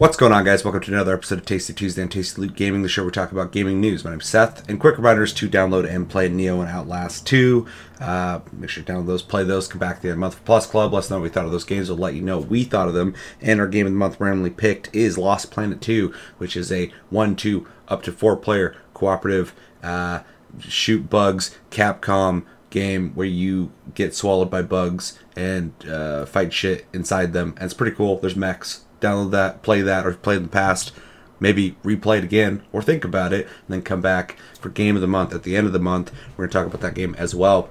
What's going on, guys? Welcome to another episode of Tasty Tuesday and Tasty Loot Gaming, the show where we talk about gaming news. My name's Seth, and quick reminders to download and play Nioh and Outlast 2. Uh, make sure to download those, play those, come back to the Month for Plus Club. Let us know what we thought of those games. We'll let you know what we thought of them. And our game of the month randomly picked is Lost Planet 2, which is a 1 2 up to 4 player cooperative uh, shoot bugs Capcom game where you get swallowed by bugs and uh, fight shit inside them. And it's pretty cool. There's mechs download that, play that, or play in the past, maybe replay it again, or think about it, and then come back for game of the month at the end of the month. We're going to talk about that game as well.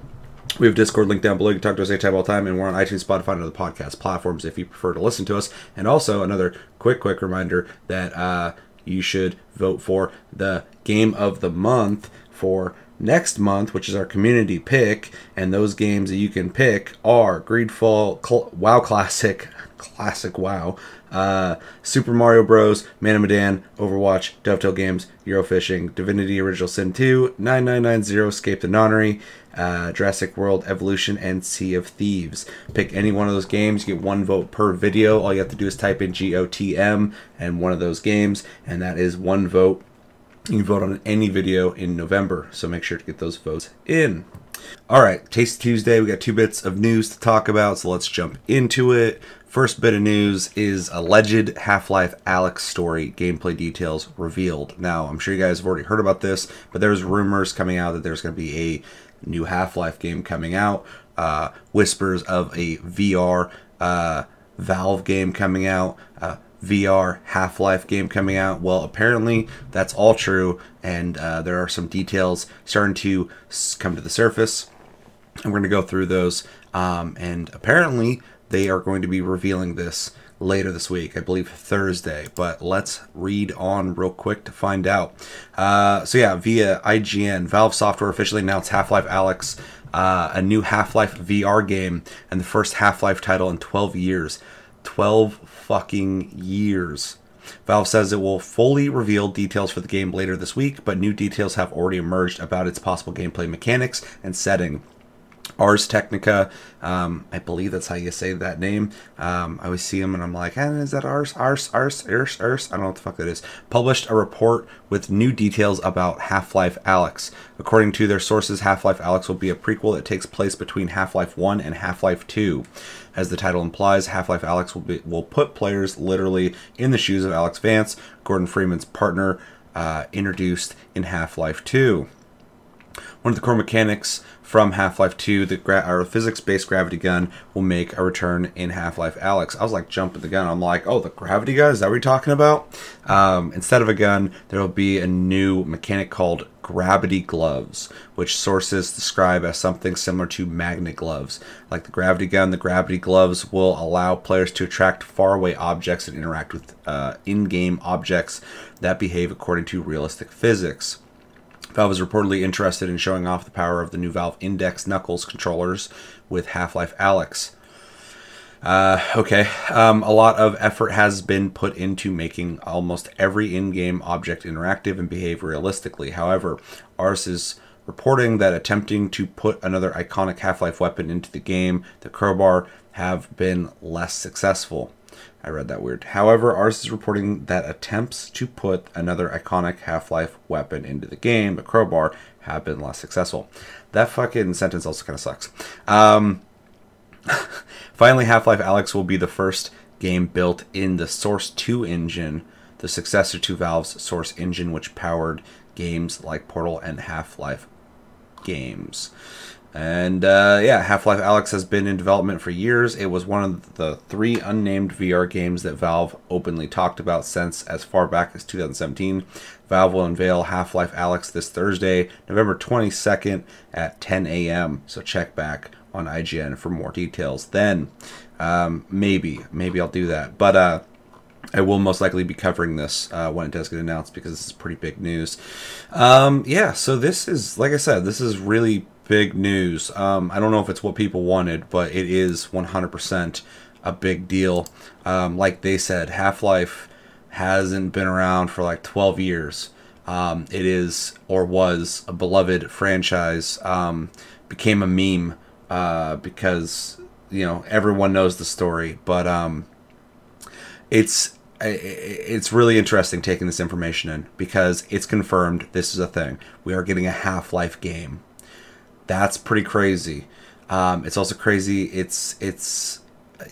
We have Discord link down below. You can talk to us anytime, all time, and we're on iTunes, Spotify, and other podcast platforms if you prefer to listen to us. And also, another quick, quick reminder that uh, you should vote for the game of the month for next month, which is our community pick. And those games that you can pick are Greedfall, Cl- WoW Classic, Classic WoW, uh, Super Mario Bros., Man of Medan, Overwatch, Dovetail Games, Eurofishing, Divinity Original Sin 2, 9990, Escape the Nonary, uh, Jurassic World Evolution, and Sea of Thieves. Pick any one of those games. You get one vote per video. All you have to do is type in GOTM and one of those games, and that is one vote. You can vote on any video in November, so make sure to get those votes in. All right, Taste Tuesday. We got two bits of news to talk about, so let's jump into it. First bit of news is alleged Half Life Alyx story gameplay details revealed. Now, I'm sure you guys have already heard about this, but there's rumors coming out that there's going to be a new Half Life game coming out, uh, whispers of a VR uh, Valve game coming out. Uh, VR Half Life game coming out. Well, apparently that's all true, and uh, there are some details starting to come to the surface. And we're going to go through those. Um, and apparently, they are going to be revealing this later this week, I believe Thursday. But let's read on real quick to find out. Uh, so, yeah, via IGN, Valve Software officially announced Half Life Alyx, uh, a new Half Life VR game, and the first Half Life title in 12 years. 12 fucking years. Valve says it will fully reveal details for the game later this week, but new details have already emerged about its possible gameplay mechanics and setting. Ars Technica, um, I believe that's how you say that name. Um, I always see them and I'm like, eh, is that Ars, Ars, Ars, Ars, Ars? I don't know what the fuck that is. Published a report with new details about Half Life Alyx. According to their sources, Half Life Alyx will be a prequel that takes place between Half Life 1 and Half Life 2. As the title implies, Half Life Alyx will, be, will put players literally in the shoes of Alyx Vance, Gordon Freeman's partner, uh, introduced in Half Life 2. One of the core mechanics from Half-Life 2, the or physics-based gravity gun will make a return in Half-Life Alyx. I was like jumping the gun. I'm like, oh, the gravity gun? Is that what you're talking about? Um, instead of a gun, there will be a new mechanic called gravity gloves, which sources describe as something similar to magnet gloves. Like the gravity gun, the gravity gloves will allow players to attract faraway objects and interact with uh, in-game objects that behave according to realistic physics. Valve is reportedly interested in showing off the power of the new Valve Index Knuckles controllers with Half Life Alyx. Uh, okay, um, a lot of effort has been put into making almost every in game object interactive and behave realistically. However, Ars is reporting that attempting to put another iconic Half Life weapon into the game, the crowbar, have been less successful. I read that weird. However, Ars is reporting that attempts to put another iconic Half Life weapon into the game, the crowbar, have been less successful. That fucking sentence also kind of sucks. Um, finally, Half Life Alyx will be the first game built in the Source 2 engine, the successor to Valve's Source engine, which powered games like Portal and Half Life games. And uh, yeah, Half Life Alyx has been in development for years. It was one of the three unnamed VR games that Valve openly talked about since as far back as 2017. Valve will unveil Half Life Alyx this Thursday, November 22nd at 10 a.m. So check back on IGN for more details. Then, um, maybe, maybe I'll do that. But uh, I will most likely be covering this uh, when it does get announced because this is pretty big news. Um, yeah, so this is, like I said, this is really big news. Um, I don't know if it's what people wanted, but it is 100% a big deal. Um, like they said, Half Life hasn't been around for like 12 years. Um, it is or was a beloved franchise. Um, became a meme uh, because you know everyone knows the story, but um, it's it's really interesting taking this information in because it's confirmed this is a thing. We are getting a Half Life game. That's pretty crazy. Um, it's also crazy. It's it's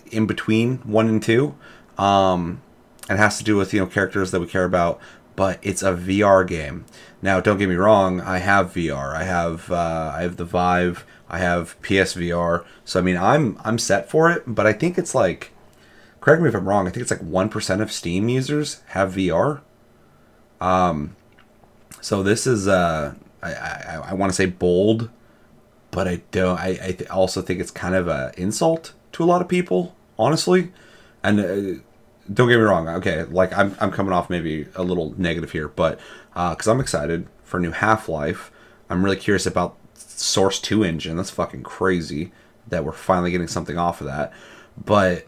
in between one and two. Um, it has to do with you know characters that we care about, but it's a VR game. Now, don't get me wrong. I have VR. I have uh, I have the Vive. I have PSVR. So I mean, I'm I'm set for it. But I think it's like correct me if I'm wrong. I think it's like one percent of Steam users have VR. Um, so this is uh, I I, I want to say bold, but I don't. I I th- also think it's kind of an insult to a lot of people, honestly, and. Uh, don't get me wrong. Okay, like I'm, I'm coming off maybe a little negative here, but because uh, I'm excited for new Half Life, I'm really curious about Source Two engine. That's fucking crazy that we're finally getting something off of that. But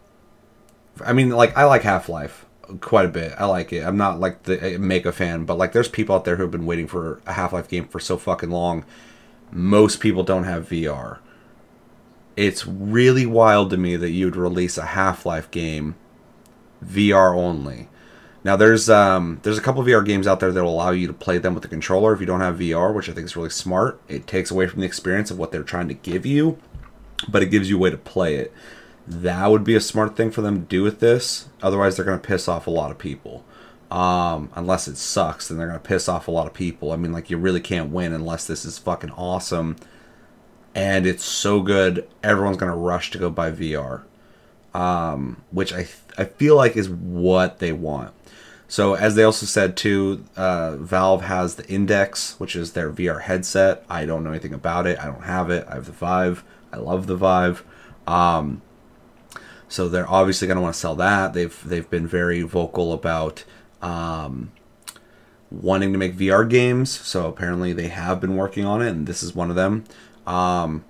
I mean, like I like Half Life quite a bit. I like it. I'm not like the mega fan, but like there's people out there who have been waiting for a Half Life game for so fucking long. Most people don't have VR. It's really wild to me that you'd release a Half Life game VR only. Now there's um, there's a couple VR games out there that will allow you to play them with the controller if you don't have VR, which I think is really smart. It takes away from the experience of what they're trying to give you, but it gives you a way to play it. That would be a smart thing for them to do with this. Otherwise, they're going to piss off a lot of people. Um, unless it sucks, then they're to piss off a lot of people. I mean, like, you really can't win unless this is fucking awesome. And it's so good, everyone's to rush to go buy VR. Um, which I, I feel like is what they want. So, as they also said too, uh, Valve has the Index, which is their VR headset. I don't know anything about it. I don't have it. I have the Vive. I love the Vive. Um, so they're obviously going to want to sell that. They've they've been very vocal about um, wanting to make VR games. So apparently they have been working on it, and this is one of them. Um,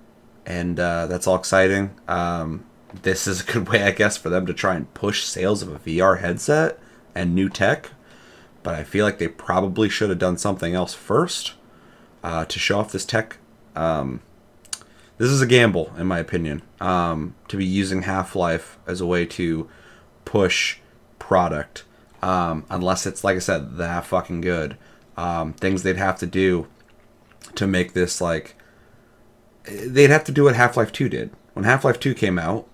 and uh, that's all exciting. Um, this is a good way, I guess, for them to try and push sales of a VR headset and new tech. But I feel like they probably should have done something else first uh, to show off this tech. Um, this is a gamble, in my opinion, um, to be using Half Life as a way to push product, um, unless it's like I said that fucking good. Um, things they'd have to do to make this like they'd have to do what Half Life Two did when Half Life Two came out.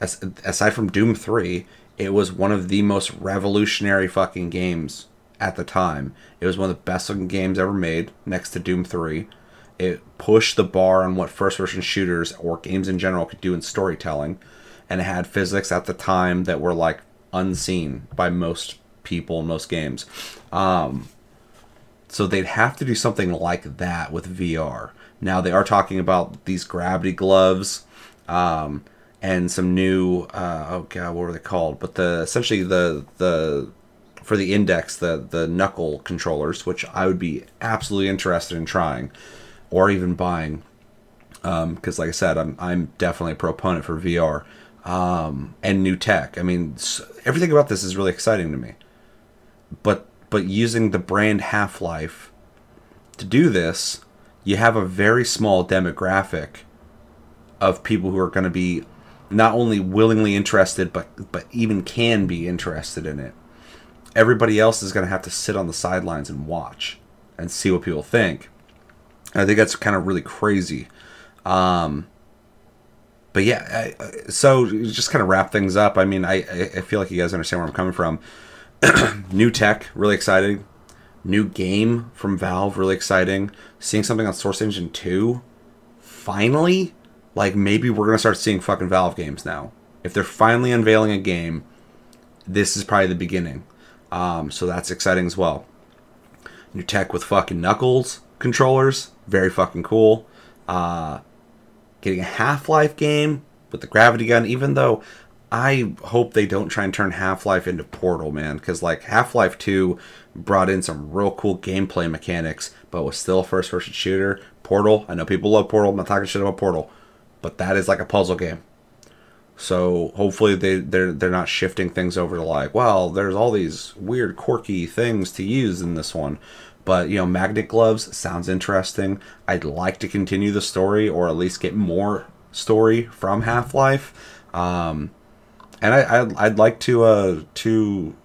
As, aside from Doom Three, it was one of the most revolutionary fucking games at the time. It was one of the best looking games ever made, next to Doom Three it pushed the bar on what first person shooters or games in general could do in storytelling and it had physics at the time that were like unseen by most people in most games. Um, so they'd have to do something like that with vr now they are talking about these gravity gloves um, and some new uh, oh god what were they called? But the essentially the the for the index the the knuckle controllers which i would be absolutely interested in trying or even buying. Because, um, like I said, I'm I'm definitely a proponent for VR um, and new tech. I mean, everything about this is really exciting to me. But but using the brand Half Life to do this, you have a very small demographic of people who are going to be not only willingly interested, but but even can be interested in it. Everybody else is going to have to sit on the sidelines and watch and see what people think. I think that's kind of really crazy. Um, but yeah, I, so just kind of wrap things up. I mean, I, I feel like you guys understand where I'm coming from. New tech, really exciting. New game from Valve, really exciting. Seeing something on Source Engine 2, finally. Like maybe we're gonna start seeing fucking Valve games now. If they're finally unveiling a game, this is probably the beginning. Um, so that's exciting as well. New tech with fucking Knuckles controllers, very fucking cool. Uh, getting a Half Life game with the gravity gun, even though I hope they don't try and turn Half Life into Portal, man, because like Half Life 2 brought in some real cool gameplay mechanics, but was still a first person shooter. Portal, I know people love Portal, I'm not talking shit about Portal, but that is like a puzzle game. So hopefully they they're they're not shifting things over to like, well, there's all these weird quirky things to use in this one. But you know, magnet gloves sounds interesting. I'd like to continue the story, or at least get more story from Half Life. Um, and I, I'd, I'd like to uh, to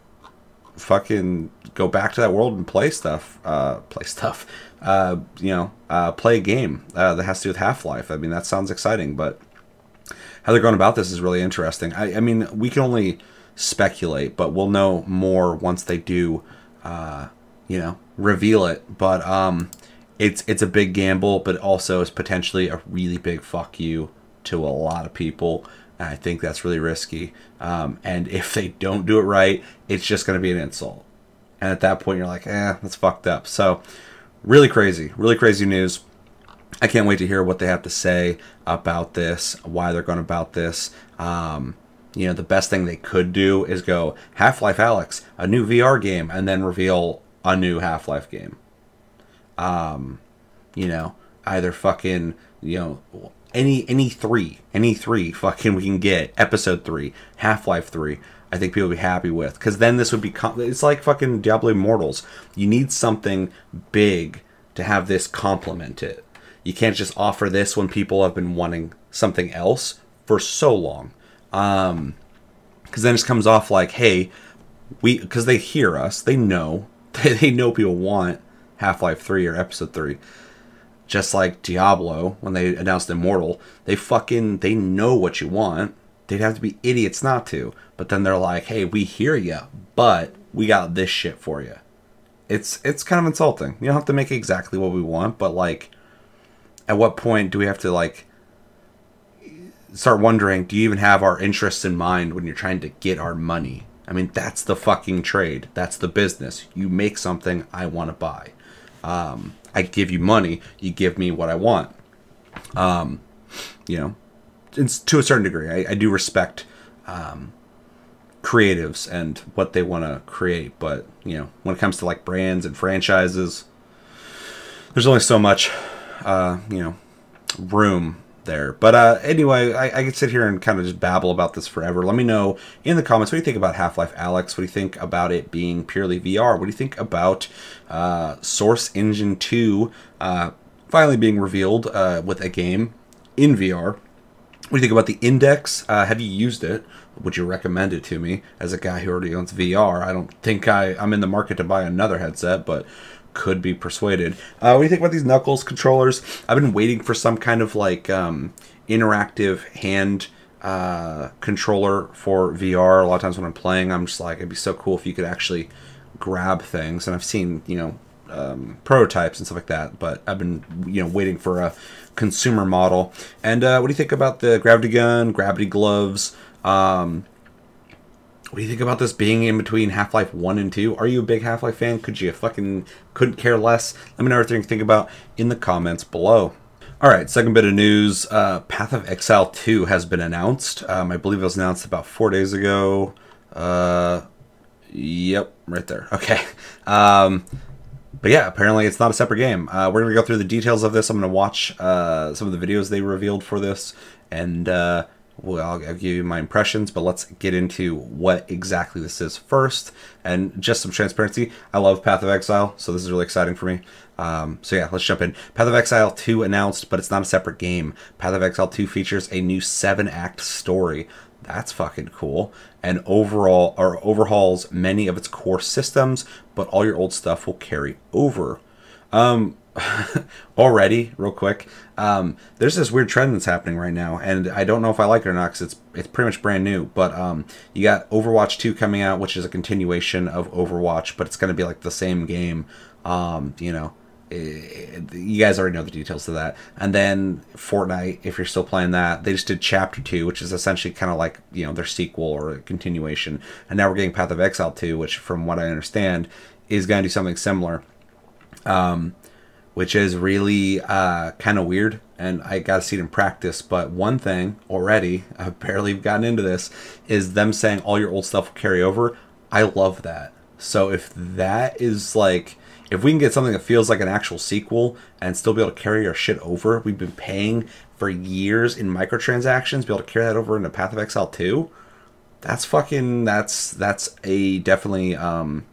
fucking go back to that world and play stuff. Uh, play stuff. Uh, you know, uh, play a game uh, that has to do with Half Life. I mean, that sounds exciting, but how they're going about this is really interesting. I, I mean, we can only speculate, but we'll know more once they do, uh, you know, reveal it. But um, it's it's a big gamble, but also it's potentially a really big fuck you to a lot of people. And I think that's really risky. Um, and if they don't do it right, it's just going to be an insult. And at that point, you're like, eh, that's fucked up. So, really crazy, really crazy news. I can't wait to hear what they have to say about this, why they're going about this. Um, you know, the best thing they could do is go Half Life Alyx, a new VR game, and then reveal a new Half Life game. Um, you know, either fucking, you know, any any three, any three fucking we can get episode three, Half Life three. I think people would be happy with because then this would be it's like fucking Diablo Immortals. You need something big to have this complement it. You can't just offer this when people have been wanting something else for so long. Um, because then it comes off like, hey, we because they hear us, they know they, they know people want Half Life Three or Episode Three just like Diablo when they announced Immortal, they fucking they know what you want. They'd have to be idiots not to. But then they're like, "Hey, we hear you, but we got this shit for you." It's it's kind of insulting. You don't have to make exactly what we want, but like at what point do we have to like start wondering, do you even have our interests in mind when you're trying to get our money? I mean, that's the fucking trade. That's the business. You make something I want to buy. Um, I give you money, you give me what I want. Um, you know, it's, to a certain degree, I, I do respect um, creatives and what they want to create, but you know, when it comes to like brands and franchises, there's only so much, uh, you know, room there. But uh, anyway, I, I could sit here and kind of just babble about this forever. Let me know in the comments what do you think about Half Life Alyx? What do you think about it being purely VR? What do you think about uh, Source Engine 2 uh, finally being revealed uh, with a game in VR? What do you think about the Index? Uh, have you used it? Would you recommend it to me as a guy who already owns VR? I don't think I, I'm in the market to buy another headset, but could be persuaded. Uh, what do you think about these Knuckles controllers? I've been waiting for some kind of like um, interactive hand uh, controller for VR. A lot of times when I'm playing, I'm just like, it'd be so cool if you could actually grab things. And I've seen, you know, um, prototypes and stuff like that, but I've been, you know, waiting for a consumer model. And uh, what do you think about the gravity gun, gravity gloves? Um, what do you think about this being in between Half Life 1 and 2? Are you a big Half Life fan? Could you fucking couldn't care less? Let me know what you think about in the comments below. All right, second bit of news uh, Path of Exile 2 has been announced. Um, I believe it was announced about four days ago. Uh, yep, right there. Okay. Um, but yeah, apparently it's not a separate game. Uh, we're to go through the details of this. I'm to watch uh, some of the videos they revealed for this and uh, well, I'll, give you my impressions, but let's get into what exactly this is first. And just some transparency, I love Path of Exile, so this is really exciting for me. Um, so yeah, let's jump in. Path of Exile 2 announced, but it's not a separate game. Path of Exile 2 features a new seven-act story. That's fucking cool. And overall, or overhauls many of its core systems, but all your old stuff will carry over. Um, already, real quick, um, there's this weird trend that's happening right now, and I don't know if I like it or not because it's it's pretty much brand new. But um, you got Overwatch 2 coming out, which is a continuation of Overwatch, but it's going to be like the same game. Um, you know, it, you guys already know the details of that. And then Fortnite, if you're still playing that, they just did Chapter 2, which is essentially kind of like, you know, their sequel or continuation. And now we're getting Path of Exile 2, which, from what I understand, is going to do something similar. Um, which is really uh, kind of weird. And I got to see it in practice. But one thing already, I've barely gotten into this, is them saying all your old stuff will carry over. I love that. So if that is like, if we can get something that feels like an actual sequel and still be able to carry our shit over, we've been paying for years in microtransactions, be able to carry that over into Path of Exile 2. That's fucking, that's, that's a definitely, um,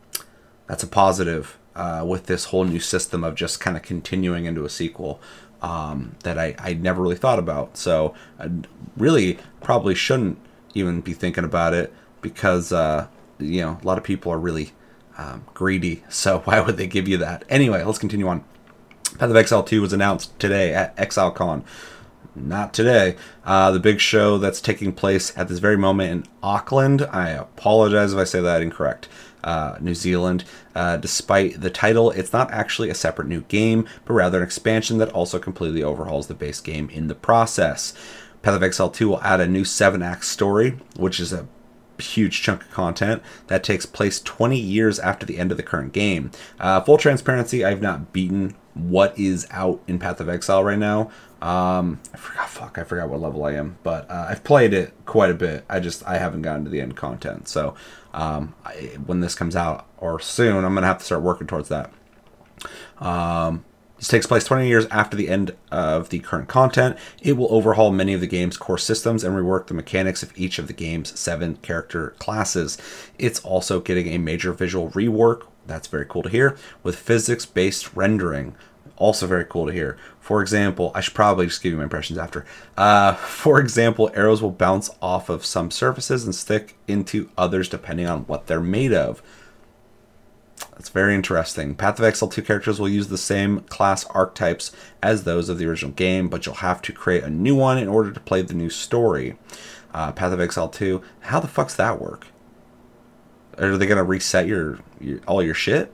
that's a positive uh, with this whole new system of just kind of continuing into a sequel um, that I, I never really thought about. So I really probably shouldn't even be thinking about it because uh, you know a lot of people are really um, greedy. So why would they give you that? Anyway, let's continue on. Path of Exile 2 was announced today at ExileCon. Not today. Uh, the big show that's taking place at this very moment in Auckland. I apologize if I say that incorrect. Uh, New Zealand. Uh, despite the title, it's not actually a separate new game, but rather an expansion that also completely overhauls the base game in the process. Path of Exile 2 will add a new 7 act story, which is a huge chunk of content that takes place 20 years after the end of the current game. Uh, full transparency, I've not beaten what is out in Path of Exile right now. Um, I forgot, fuck, I forgot what level I am, but uh, I've played it quite a bit. I just I haven't gotten to the end content. So um, when this comes out or soon, I'm gonna have to start working towards that. Um, this takes place 20 years after the end of the current content. It will overhaul many of the game's core systems and rework the mechanics of each of the game's seven character classes. It's also getting a major visual rework. That's very cool to hear. With physics based rendering. Also, very cool to hear. For example, I should probably just give you my impressions after. Uh, for example, arrows will bounce off of some surfaces and stick into others depending on what they're made of. That's very interesting. Path of Exile 2 characters will use the same class archetypes as those of the original game, but you'll have to create a new one in order to play the new story. Uh, Path of Exile 2, how the fuck's that work? Are they gonna reset your, your all your shit?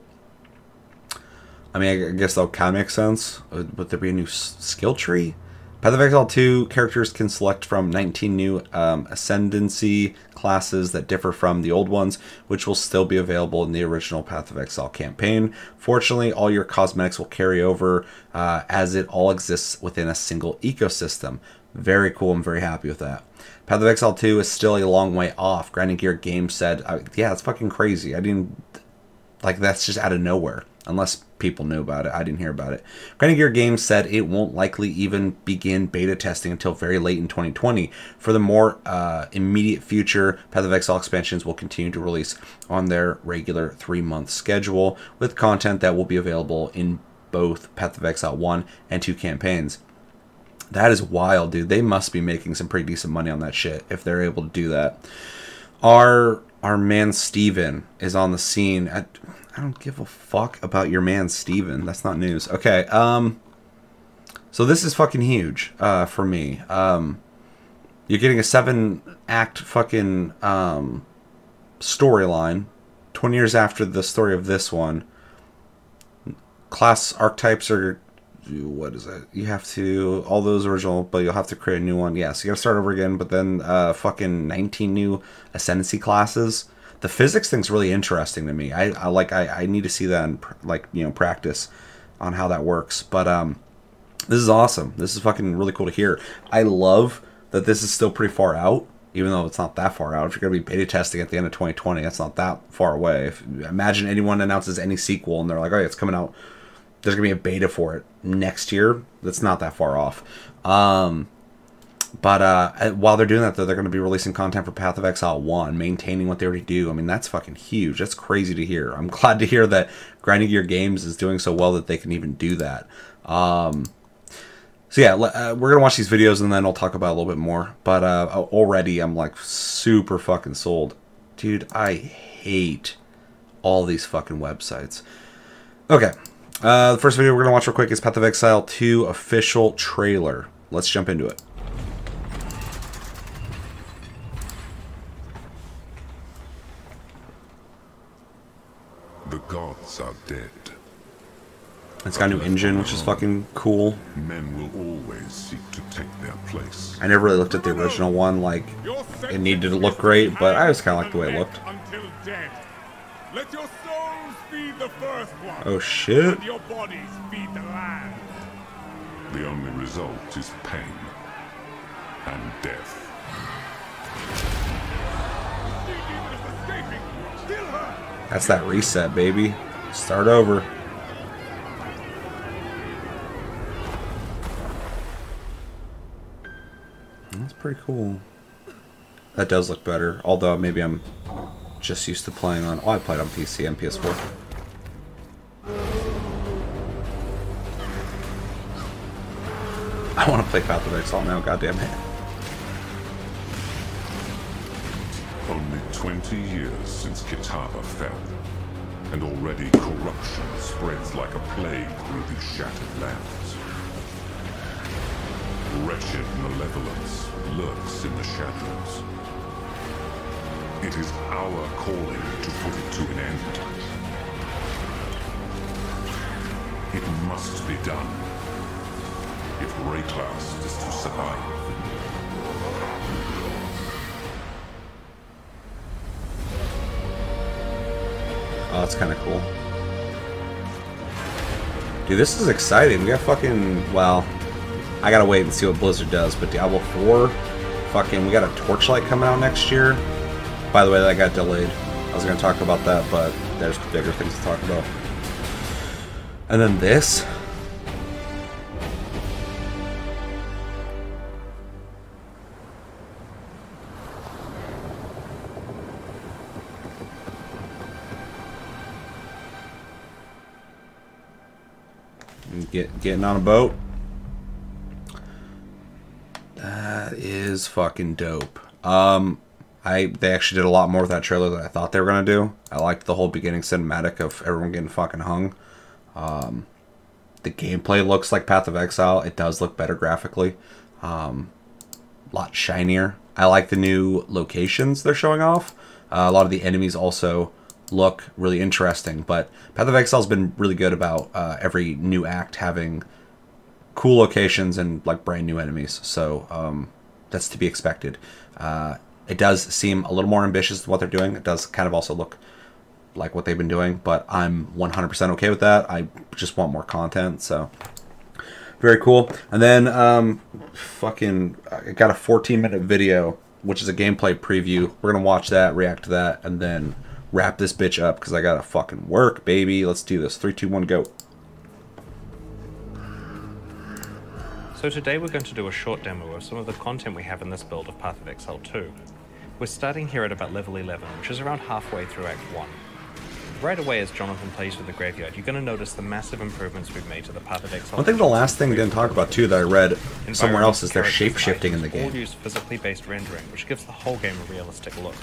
I mean, I guess that kind of make sense. Would there be a new skill tree? Path of Exile 2 characters can select from 19 new um, Ascendancy classes that differ from the old ones, which will still be available in the original Path of Exile campaign. Fortunately, all your cosmetics will carry over uh, as it all exists within a single ecosystem. Very cool. I'm very happy with that. Path of Exile 2 is still a long way off. Grinding Gear Games said, uh, yeah, it's fucking crazy. I didn't, like, that's just out of nowhere unless people knew about it. I didn't hear about it. Grinding Gear Games said it won't likely even begin beta testing until very late in 2020. For the more uh, immediate future, Path of Exile expansions will continue to release on their regular three month schedule with content that will be available in both Path of Exile 1 and 2 campaigns. That is wild, dude. They must be making some pretty decent money on that shit if they're able to do that. Our our man Steven is on the scene at I don't give a fuck about your man Steven. That's not news. Okay, um so this is fucking huge uh for me. Um you're getting a seven act fucking um storyline 20 years after the story of this one. Class archetypes are what is it? You have to all those original, but you'll have to create a new one. Yes, yeah, so you got to start over again. But then, uh, fucking nineteen new ascendancy classes. The physics thing's really interesting to me. I, I like. I, I need to see that in like you know practice on how that works. But um, this is awesome. This is fucking really cool to hear. I love that this is still pretty far out. Even though it's not that far out, if you're going to be beta testing at the end of 2020, that's not that far away. If, imagine anyone announces any sequel and they're like, "Oh, it's coming out there's gonna be a beta for it next year. That's not that far off. Um, but uh, while they're doing that, though, they're going to be releasing content for Path of Exile 1, maintaining what they already do. I mean, that's fucking huge. That's crazy to hear. I'm glad to hear that Grinding Gear Games is doing so well that they can even do that. Um, so, yeah, uh, we're going to watch these videos and then I'll talk about a little bit more. But uh, already I'm like super fucking sold. Dude, I hate all these fucking websites. Okay, uh, the first video we're going to watch real quick is Path of Exile 2 official trailer. Let's jump into it. The gods are dead. It's got a new engine, which is fucking cool. Men will always seek to take their place. I never really looked at the original one, like, it needed to look great, but I just kind of like the way it looked. Oh shit. your bodies feed the land. The only result is pain and death. That's that reset, baby. Start over. That's pretty cool. That does look better, although maybe I'm just used to playing on... Oh, I played on PC and PS4. I want to play Path of Exile now, goddamn it. Only 20 years since Kitava fell. And already corruption spreads like a plague through these shattered lands. Wretched malevolence lurks in the shadows. It is our calling to put it to an end. It must be done. Is to survive. Oh, that's kind of cool. Dude, this is exciting. We got fucking, well, I gotta wait and see what Blizzard does, but Diablo 4, fucking, we got a Torchlight coming out next year. By the way, that got delayed. I was gonna talk about that, but there's bigger things to talk about. And then this. Get getting on a boat. That is fucking dope. Um, I they actually did a lot more with that trailer than I thought they were gonna do. I liked the whole beginning cinematic of everyone getting fucking hung. Um, the gameplay looks like Path of Exile. It does look better graphically. Um, a lot shinier. I like the new locations they're showing off. Uh, a lot of the enemies also look really interesting. But Path of Exile has been really good about uh, every new act having cool locations and like brand new enemies. So um, that's to be expected. Uh, it does seem a little more ambitious than what they're doing. It does kind of also look like what they've been doing, but I'm 100% okay with that. I just want more content. So very cool. And then um, fucking I got a 14 minute video, which is a gameplay preview. We're gonna watch that, react to that, and then wrap this bitch up because I gotta fucking work, baby. Let's do this. Three, two, one, go. So today we're going to do a short demo of some of the content we have in this build of Path of Exile 2. We're starting here at about level 11, which is around halfway through Act 1. Right away as Jonathan plays with the graveyard, you're going to notice the massive improvements we've made to the Path of Exile. One thing the last thing we didn't talk about too that I read somewhere else is their shape shifting in the game. All use physically based rendering, which gives the whole game a realistic look.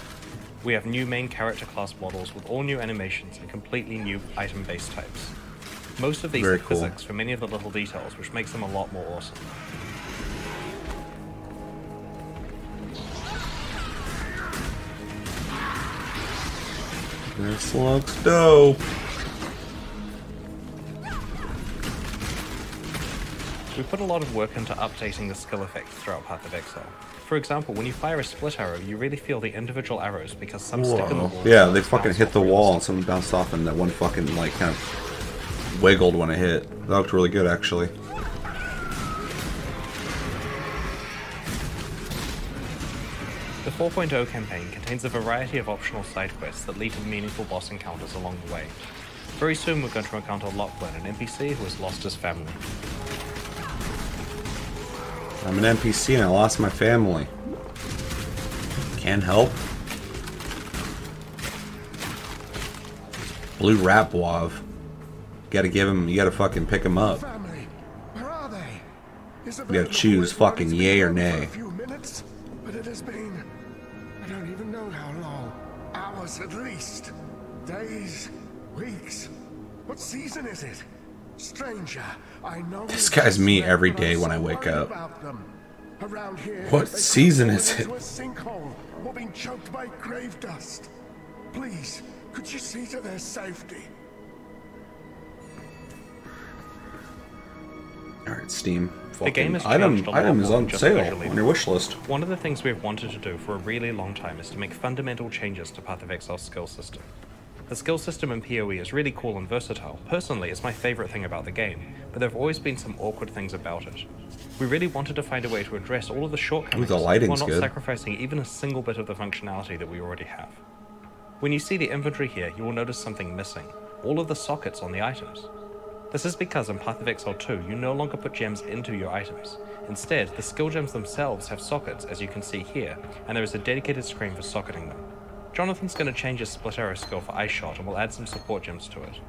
We have new main character class models with all new animations and completely new item based types. Most of these Very have cool. physics for many of the little details, which makes them a lot more awesome. This looks dope. We put a lot of work into updating the skill effects throughout Path of Exile. For example, when you fire a split arrow, you really feel the individual arrows because some stick in the wall. Yeah, they some fucking hit the wall and something bounced off and that one fucking like kind of wiggled when it hit. That looked really good actually. The 4.0 campaign contains a variety of optional side quests that lead to meaningful boss encounters along the way. Very soon we're going to encounter Lachlan, an NPC who has lost his family. I'm an NPC and I lost my family. Can't help. Blue Rat Boiv. Gotta give him, you gotta fucking pick him up. Where are they? You gotta choose fucking yay or nay. A few minutes, but it has been. I don't even know how long. Hours at least. Days, weeks. What season is it? Stranger, I know. This guy's me suspect, every but day I'm when I wake up. Around here, What season is it? a sinkhole or being choked by grave dust. Please, could you see to their safety? Alright, Steam. The game has item changed a item is on than just sale visually. on your wish list. One of the things we've wanted to do for a really long time is to make fundamental changes to Path of Exile's skill system. The skill system in PoE is really cool and versatile. Personally, it's my favorite thing about the game, but there have always been some awkward things about it. We really wanted to find a way to address all of the shortcomings Ooh, the while not good. sacrificing even a single bit of the functionality that we already have. When you see the inventory here, you will notice something missing. All of the sockets on the items. This is because in Path of Exile 2, you no longer put gems into your items. Instead, the skill gems themselves have sockets, as you can see here, and there is a dedicated screen for socketing them. Jonathan's going to change his split arrow skill for Ice Shot and we'll add some support gems to it.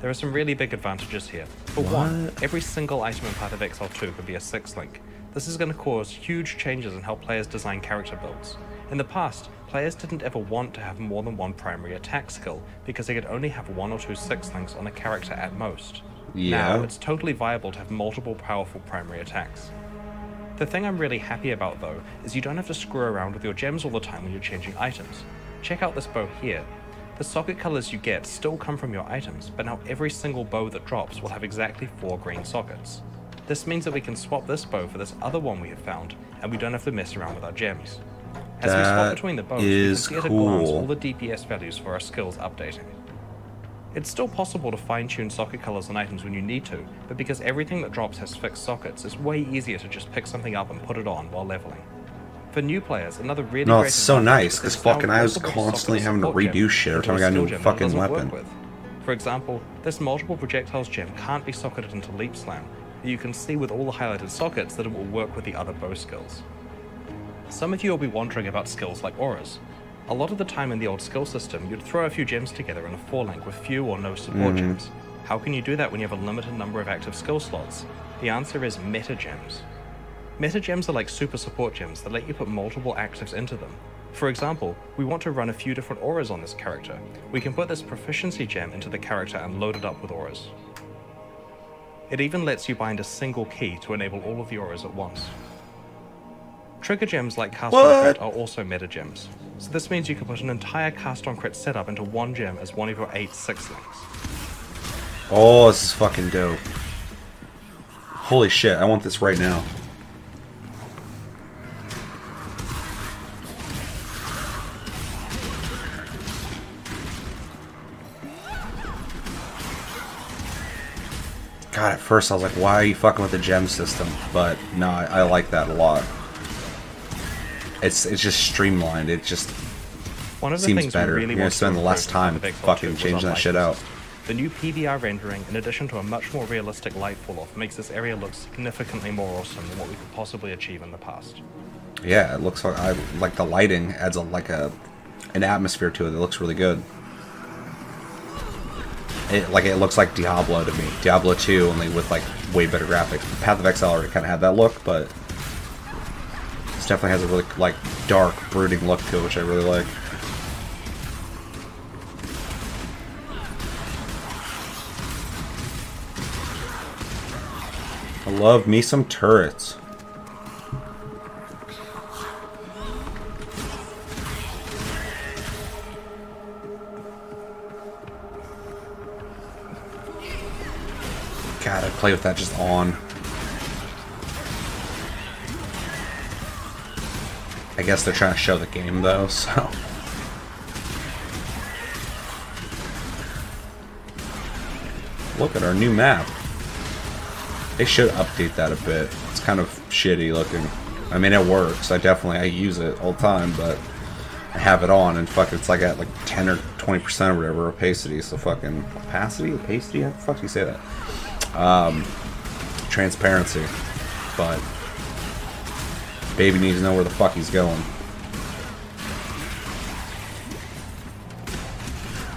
There are some really big advantages here. For one, every single item in Path of Exile 2 could be a six link. This is going to cause huge changes in how players design character builds. In the past, players didn't ever want to have more than one primary attack skill because they could only have one or two six links on a character at most. Yeah. Now, it's totally viable to have multiple powerful primary attacks. The thing I'm really happy about though is you don't have to screw around with your gems all the time when you're changing items. Check out this bow here. The socket colors you get still come from your items, but now every single bow that drops will have exactly four green sockets. This means that we can swap this bow for this other one we have found, and we don't have to mess around with our gems. As we swap between the bows, we can see at a glance all the DPS values for our skills updating. It's still possible to fine tune socket colors on items when you need to, but because everything that drops has fixed sockets, it's way easier to just pick something up and put it on while leveling. For new players, another really No, great it's so nice, because fucking I was constantly having to redo shit every time I got a new fucking weapon. For example, this multiple projectiles gem can't be socketed into Leap Slam, but you can see with all the highlighted sockets that it will work with the other bow skills. Some of you will be wondering about skills like auras. A lot of the time in the old skill system, you'd throw a few gems together in a 4 link with few or no support mm. gems. How can you do that when you have a limited number of active skill slots? The answer is meta gems. Meta gems are like super support gems that let you put multiple actives into them. For example, we want to run a few different auras on this character. We can put this proficiency gem into the character and load it up with auras. It even lets you bind a single key to enable all of the auras at once. Trigger gems like Cast on What? Are also meta gems. So this means you can put an entire Cast on Crit setup into one gem as one of your eight six links. Oh, this is fucking dope. Holy shit, I want this right now. God, at first I was like, why are you fucking with the gem system? But no, I, I like that a lot. It's it's just streamlined. It just One of the Seems things better. really You're gonna spend less time fucking changing that shit out. The new PBR rendering, in addition to a much more realistic light fall off, makes this area look significantly more awesome than what we could possibly achieve in the past. Yeah, it looks like I like the lighting adds a like a an atmosphere to it that looks really good. It like it looks like Diablo to me. Diablo 2 only with like way better graphics. Path of Exile already kind of had that look, but definitely has a really like dark, brooding look to it, which I really like. I love me some turrets. God, I play with that just on. I guess they're trying to show the game though, so. Look at our new map. They should update that a bit. It's kind of shitty looking. I mean, it works. I definitely I use it all the time, but I have it on and fuck, it's like at like 10 or 20 percent or whatever opacity. So fucking opacity, opacity. How the fuck do you say that? Um, transparency. But baby needs to know where the fuck he's going.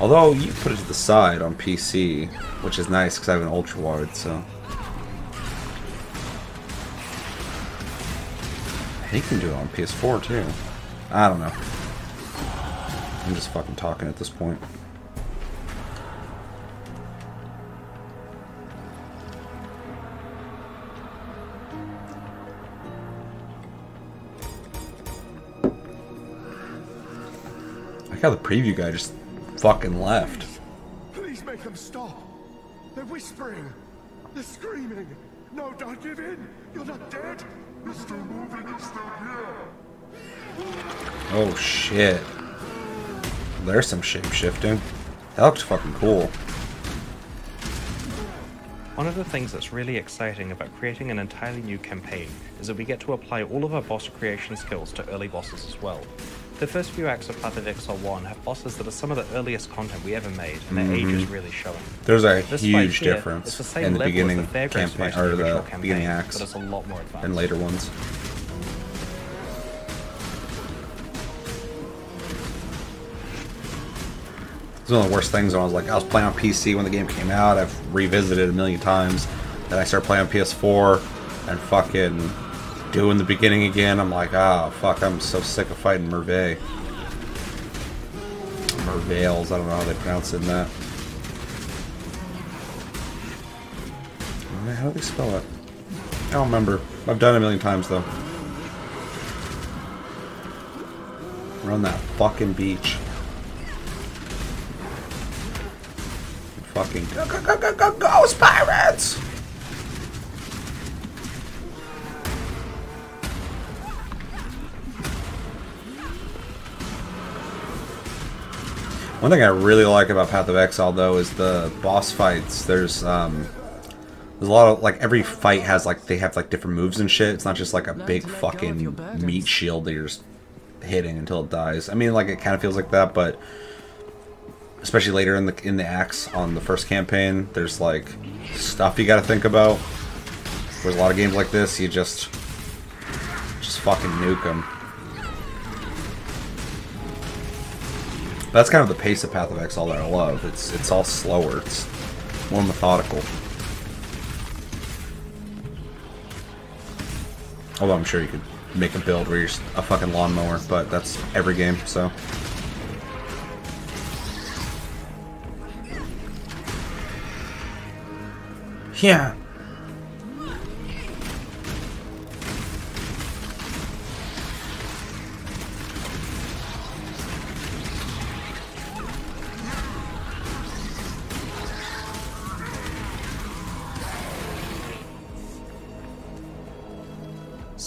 Although you put it to the side on PC, which is nice because I have an ultra wide, so. He can do it on PS4 too. I don't know. I'm just fucking talking at this point. I like how the preview guy just fucking left. Please make them stop. They're whispering. They're screaming. No, don't give in. You're not dead. You're still moving. You're still here. Oh shit. There's some shape shifting. That looks fucking cool. One of the things that's really exciting about creating an entirely new campaign is that we get to apply all of our boss creation skills to early bosses as well. The first few acts of Path of Exile 1 have bosses that are some of the earliest content we ever made, and their mm-hmm. age is really showing. There's a This huge here, difference it's the same in the beginning as the Fairgrounds campaign or the campaign, beginning acts but it's a lot more advanced. and later ones. It's one of the worst things when I was like, I was playing on PC when the game came out. I've revisited it a million times. Then I started playing on PS4 and fucking doing the beginning again. I'm like, oh fuck, I'm so sick of fighting Merveille. Merveils, I don't know how they pronounce it in that. How do they spell it? I don't remember. I've done it a million times though. We're on that fucking beach. Fucking go, go, go, go, go, ghost pirates! One thing I really like about Path of Exile though is the boss fights. There's um there's a lot of like every fight has like they have like different moves and shit. It's not just like a big fucking meat shield that you're just hitting until it dies. I mean like it kind of feels like that, but especially later in the in the acts on the first campaign, there's like stuff you got to think about. There's a lot of games like this, you just just fucking nuke them. That's kind of the pace of Path of Exile that I love. It's it's all slower. It's more methodical. Although I'm sure you could make a build where you're a fucking lawnmower, but that's every game, so. Yeah.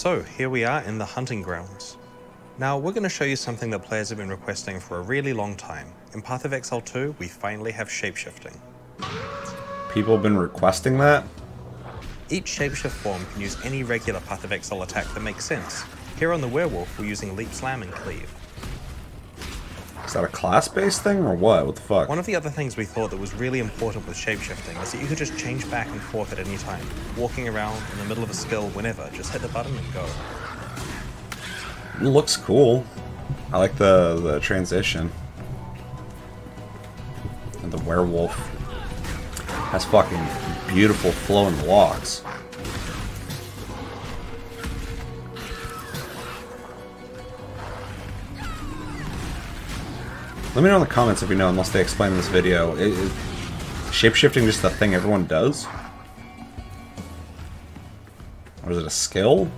So, here we are in the hunting grounds. Now, we're going to show you something that players have been requesting for a really long time. In Path of Exile 2, we finally have shapeshifting. People have been requesting that? Each shapeshift form can use any regular Path of Exile attack that makes sense. Here on the Werewolf, we're using Leap Slam and Cleave. Is that a class-based thing or what? What the fuck? One of the other things we thought that was really important with shapeshifting is that you could just change back and forth at any time. Walking around in the middle of a skill, whenever, just hit the button and go. It looks cool. I like the the transition. And the werewolf has fucking beautiful flowing locks. Let me know in the comments if you know, unless they explain in this video. Is, is shapeshifting just the thing everyone does? Or is it a skill?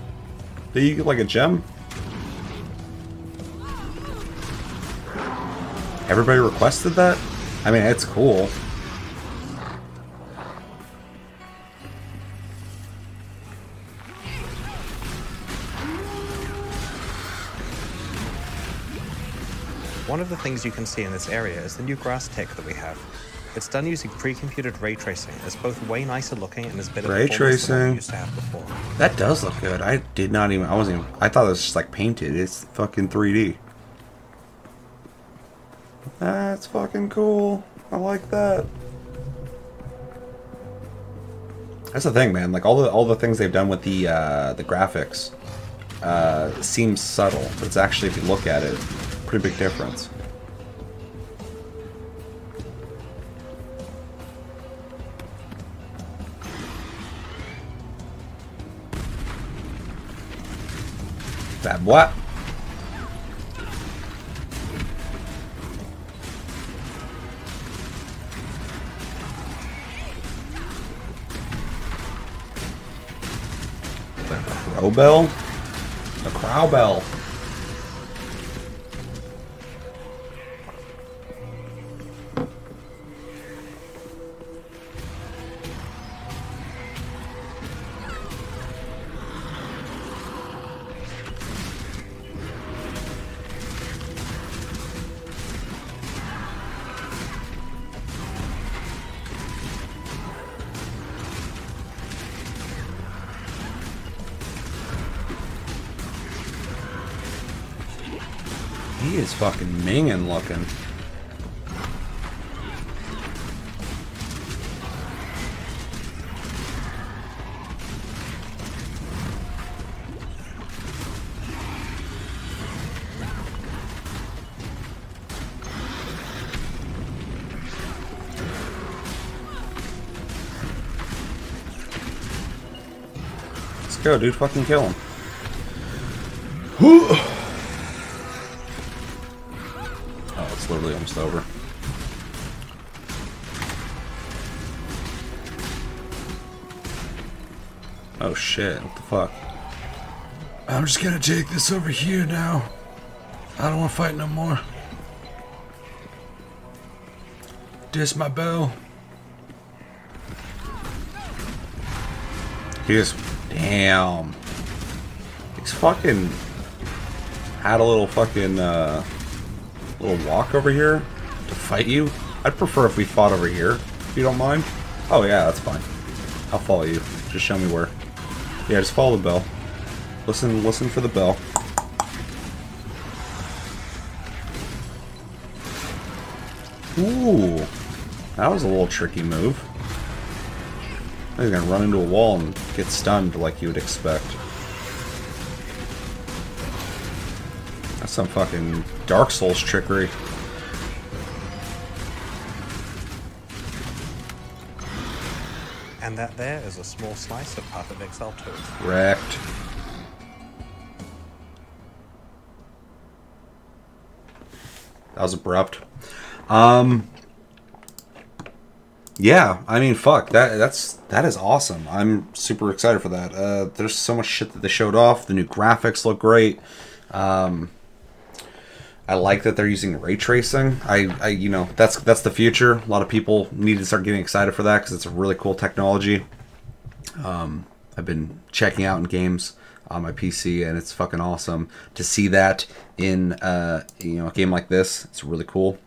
Do you get like a gem? Everybody requested that? I mean, it's cool. One of the things you can see in this area is the new grass tech that we have. It's done using pre-computed ray tracing. It's both way nicer looking and is better Ray performance than what we tracing. used to have before. That does look good. I did not even. I wasn't even. I thought it was just like painted. It's fucking 3D. That's fucking cool. I like that. That's the thing, man. Like all the all the things they've done with the uh, the graphics uh, seems subtle, but it's actually, if you look at it, pretty big difference. That what? The crowbell? The crowbell. He is fucking minging looking. Let's go, dude. Fucking kill him. almost over. Oh shit, what the fuck? I'm just gonna take this over here now. I don't wanna fight no more. Diss my bell. He just damn. He's fucking had a little fucking uh little walk over here to fight you. I'd prefer if we fought over here, if you don't mind. Oh yeah, that's fine. I'll follow you. Just show me where. Yeah, just follow the bell. Listen, listen for the bell. Ooh, that was a little tricky move. He's gonna run into a wall and get stunned like you would expect. Some fucking Dark Souls trickery. And that there is a small slice of Path of Exile 2. Wrecked. That was abrupt. Um. Yeah, I mean, fuck that. That's that is awesome. I'm super excited for that. Uh, there's so much shit that they showed off. The new graphics look great. Um, I like that they're using ray tracing. I, I, you know, that's that's the future. A lot of people need to start getting excited for that because it's a really cool technology. Um, I've been checking out in games on my PC, and it's fucking awesome to see that in uh, you know a game like this. It's really cool.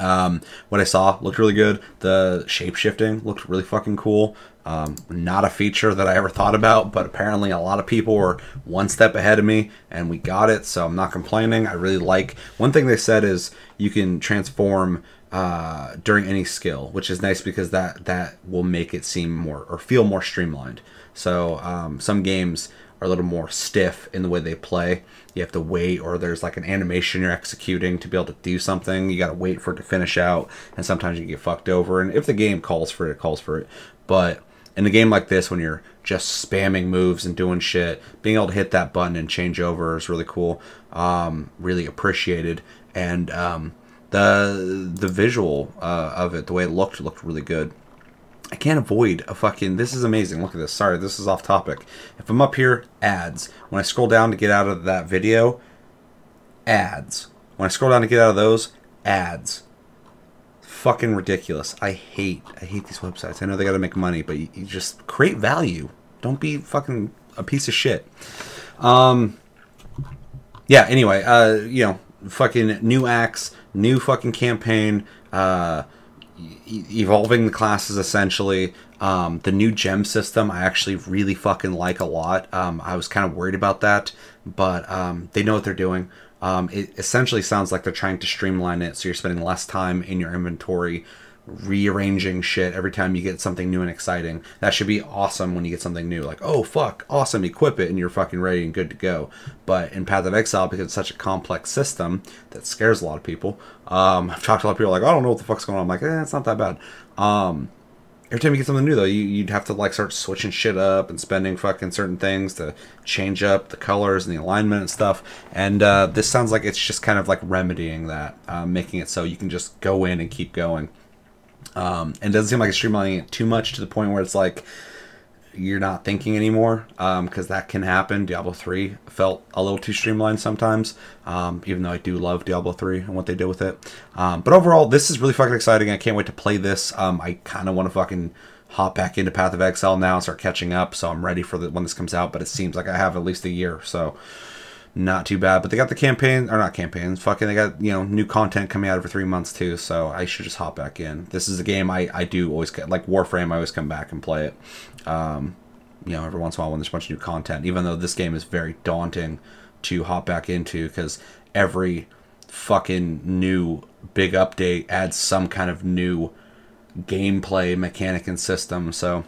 Um, what I saw looked really good. The shape shifting looked really fucking cool. Um, not a feature that I ever thought about, but apparently a lot of people were one step ahead of me, and we got it. So I'm not complaining. I really like. One thing they said is you can transform uh, during any skill, which is nice because that that will make it seem more or feel more streamlined. So um, some games are a little more stiff in the way they play. You have to wait, or there's like an animation you're executing to be able to do something. You got to wait for it to finish out, and sometimes you get fucked over. And if the game calls for it, it calls for it. But in a game like this, when you're just spamming moves and doing shit, being able to hit that button and change over is really cool. Um, really appreciated, and um, the the visual uh, of it, the way it looked, looked really good. I can't avoid a fucking. This is amazing. Look at this. Sorry, this is off topic. If I'm up here, ads. When I scroll down to get out of that video, ads. When I scroll down to get out of those, ads. Fucking ridiculous. I hate. I hate these websites. I know they got to make money, but you, you just create value. Don't be fucking a piece of shit. Um. Yeah. Anyway, uh, you know, fucking new acts, new fucking campaign. Uh evolving the classes essentially. Um, the new gem system I actually really fucking like a lot. Um, I was kind of worried about that, but um, they know what they're doing. Um, it essentially sounds like they're trying to streamline it so you're spending less time in your inventory rearranging shit every time you get something new and exciting. That should be awesome when you get something new. Like, oh fuck, awesome, equip it and you're fucking ready and good to go. But in Path of Exile, because it's such a complex system that scares a lot of people, um, I've talked to a lot of people like, I don't know what the fuck's going on. I'm like, eh, it's not that bad. Um, every time you get something new though, you, would have to like start switching shit up and spending fucking certain things to change up the colors and the alignment and stuff. And uh, this sounds like it's just kind of like remedying that, uh, making it so you can just go in and keep going. Um, and doesn't seem like it's streamlining it too much to the point where it's like you're not thinking anymore because um, that can happen. Diablo 3 felt a little too streamlined sometimes, um, even though I do love Diablo 3 and what they did with it. Um, but overall, this is really fucking exciting. I can't wait to play this. Um, I kind of want to fucking hop back into Path of Exile now and start catching up, so I'm ready for the, when this comes out. But it seems like I have at least a year, so not too bad. But they got the campaign, or not campaigns, fucking, they got, you know, new content coming out every three months too, so I should just hop back in. This is a game I, I do always, like Warframe, I always come back and play it. Um, you know, every once in a while when there's a bunch of new content, even though this game is very daunting to hop back into because every fucking new big update adds some kind of new gameplay mechanic and system, so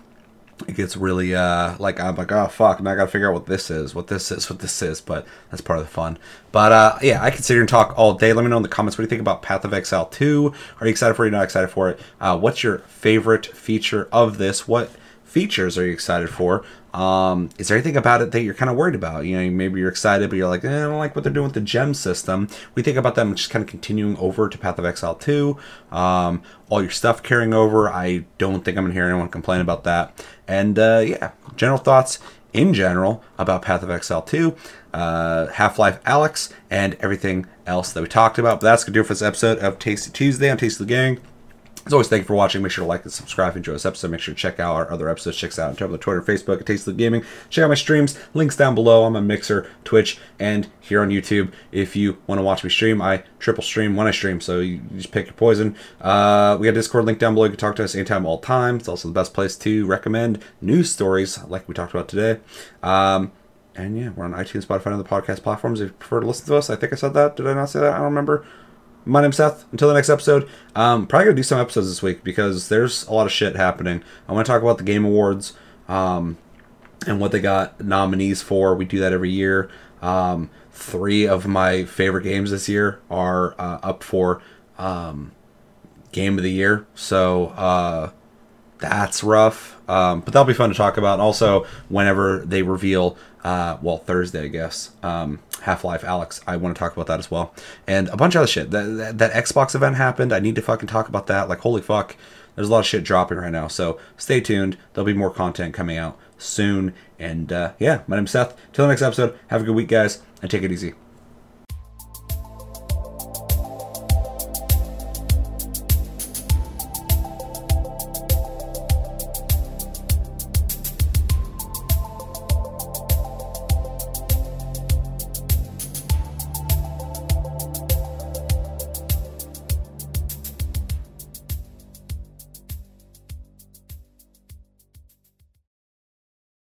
it gets really uh like I'm like oh fuck now I gotta figure out what this is what this is what this is but that's part of the fun. But uh yeah I can sit here and talk all day. Let me know in the comments what do you think about Path of Exile 2 are you excited for it? Not excited for it? Uh what's your favorite feature of this? What features are you excited for? Um, is there anything about it that you're kind of worried about? You know, maybe you're excited, but you're like, eh, I don't like what they're doing with the gem system. We think about them just kind of continuing over to Path of Exile 2. Um, all your stuff carrying over. I don't think I'm going to hear anyone complain about that. And uh, yeah, general thoughts in general about Path of Exile 2, uh, Half Life Alyx, and everything else that we talked about. But that's going to do it for this episode of Tasty Tuesday on Tasty the Gang. As always, thank you for watching. Make sure to like and subscribe enjoy this episode. Make sure to check out our other episodes. Check us out on Tumblr, Twitter, Facebook, at Tasty Gaming. Check out my streams. Links down below. I'm on Mixer, Twitch, and here on YouTube. If you want to watch me stream, I triple stream when I stream, so you just pick your poison. Uh, we got Discord link down below. You can talk to us anytime, all time. It's also the best place to recommend news stories like we talked about today. Um, and yeah, we're on iTunes, Spotify, and other podcast platforms. If you prefer to listen to us, I think I said that. Did I not say that? I don't remember. My name's Seth. Until the next episode, um, probably gonna do some episodes this week because there's a lot of shit happening. I want to talk about the Game Awards um, and what they got nominees for. We do that every year. Um, three of my favorite games this year are uh, up for um, Game of the Year, so uh, that's rough. Um, but that'll be fun to talk about. Also, whenever they reveal, uh, well, Thursday, I guess, um, Half Life Alyx. I want to talk about that as well. And a bunch of other shit. That, that, that Xbox event happened. I need to fucking talk about that. Like, holy fuck. There's a lot of shit dropping right now. So stay tuned. There'll be more content coming out soon. And uh, yeah, my name's Seth. Till the next episode, have a good week, guys, and take it easy.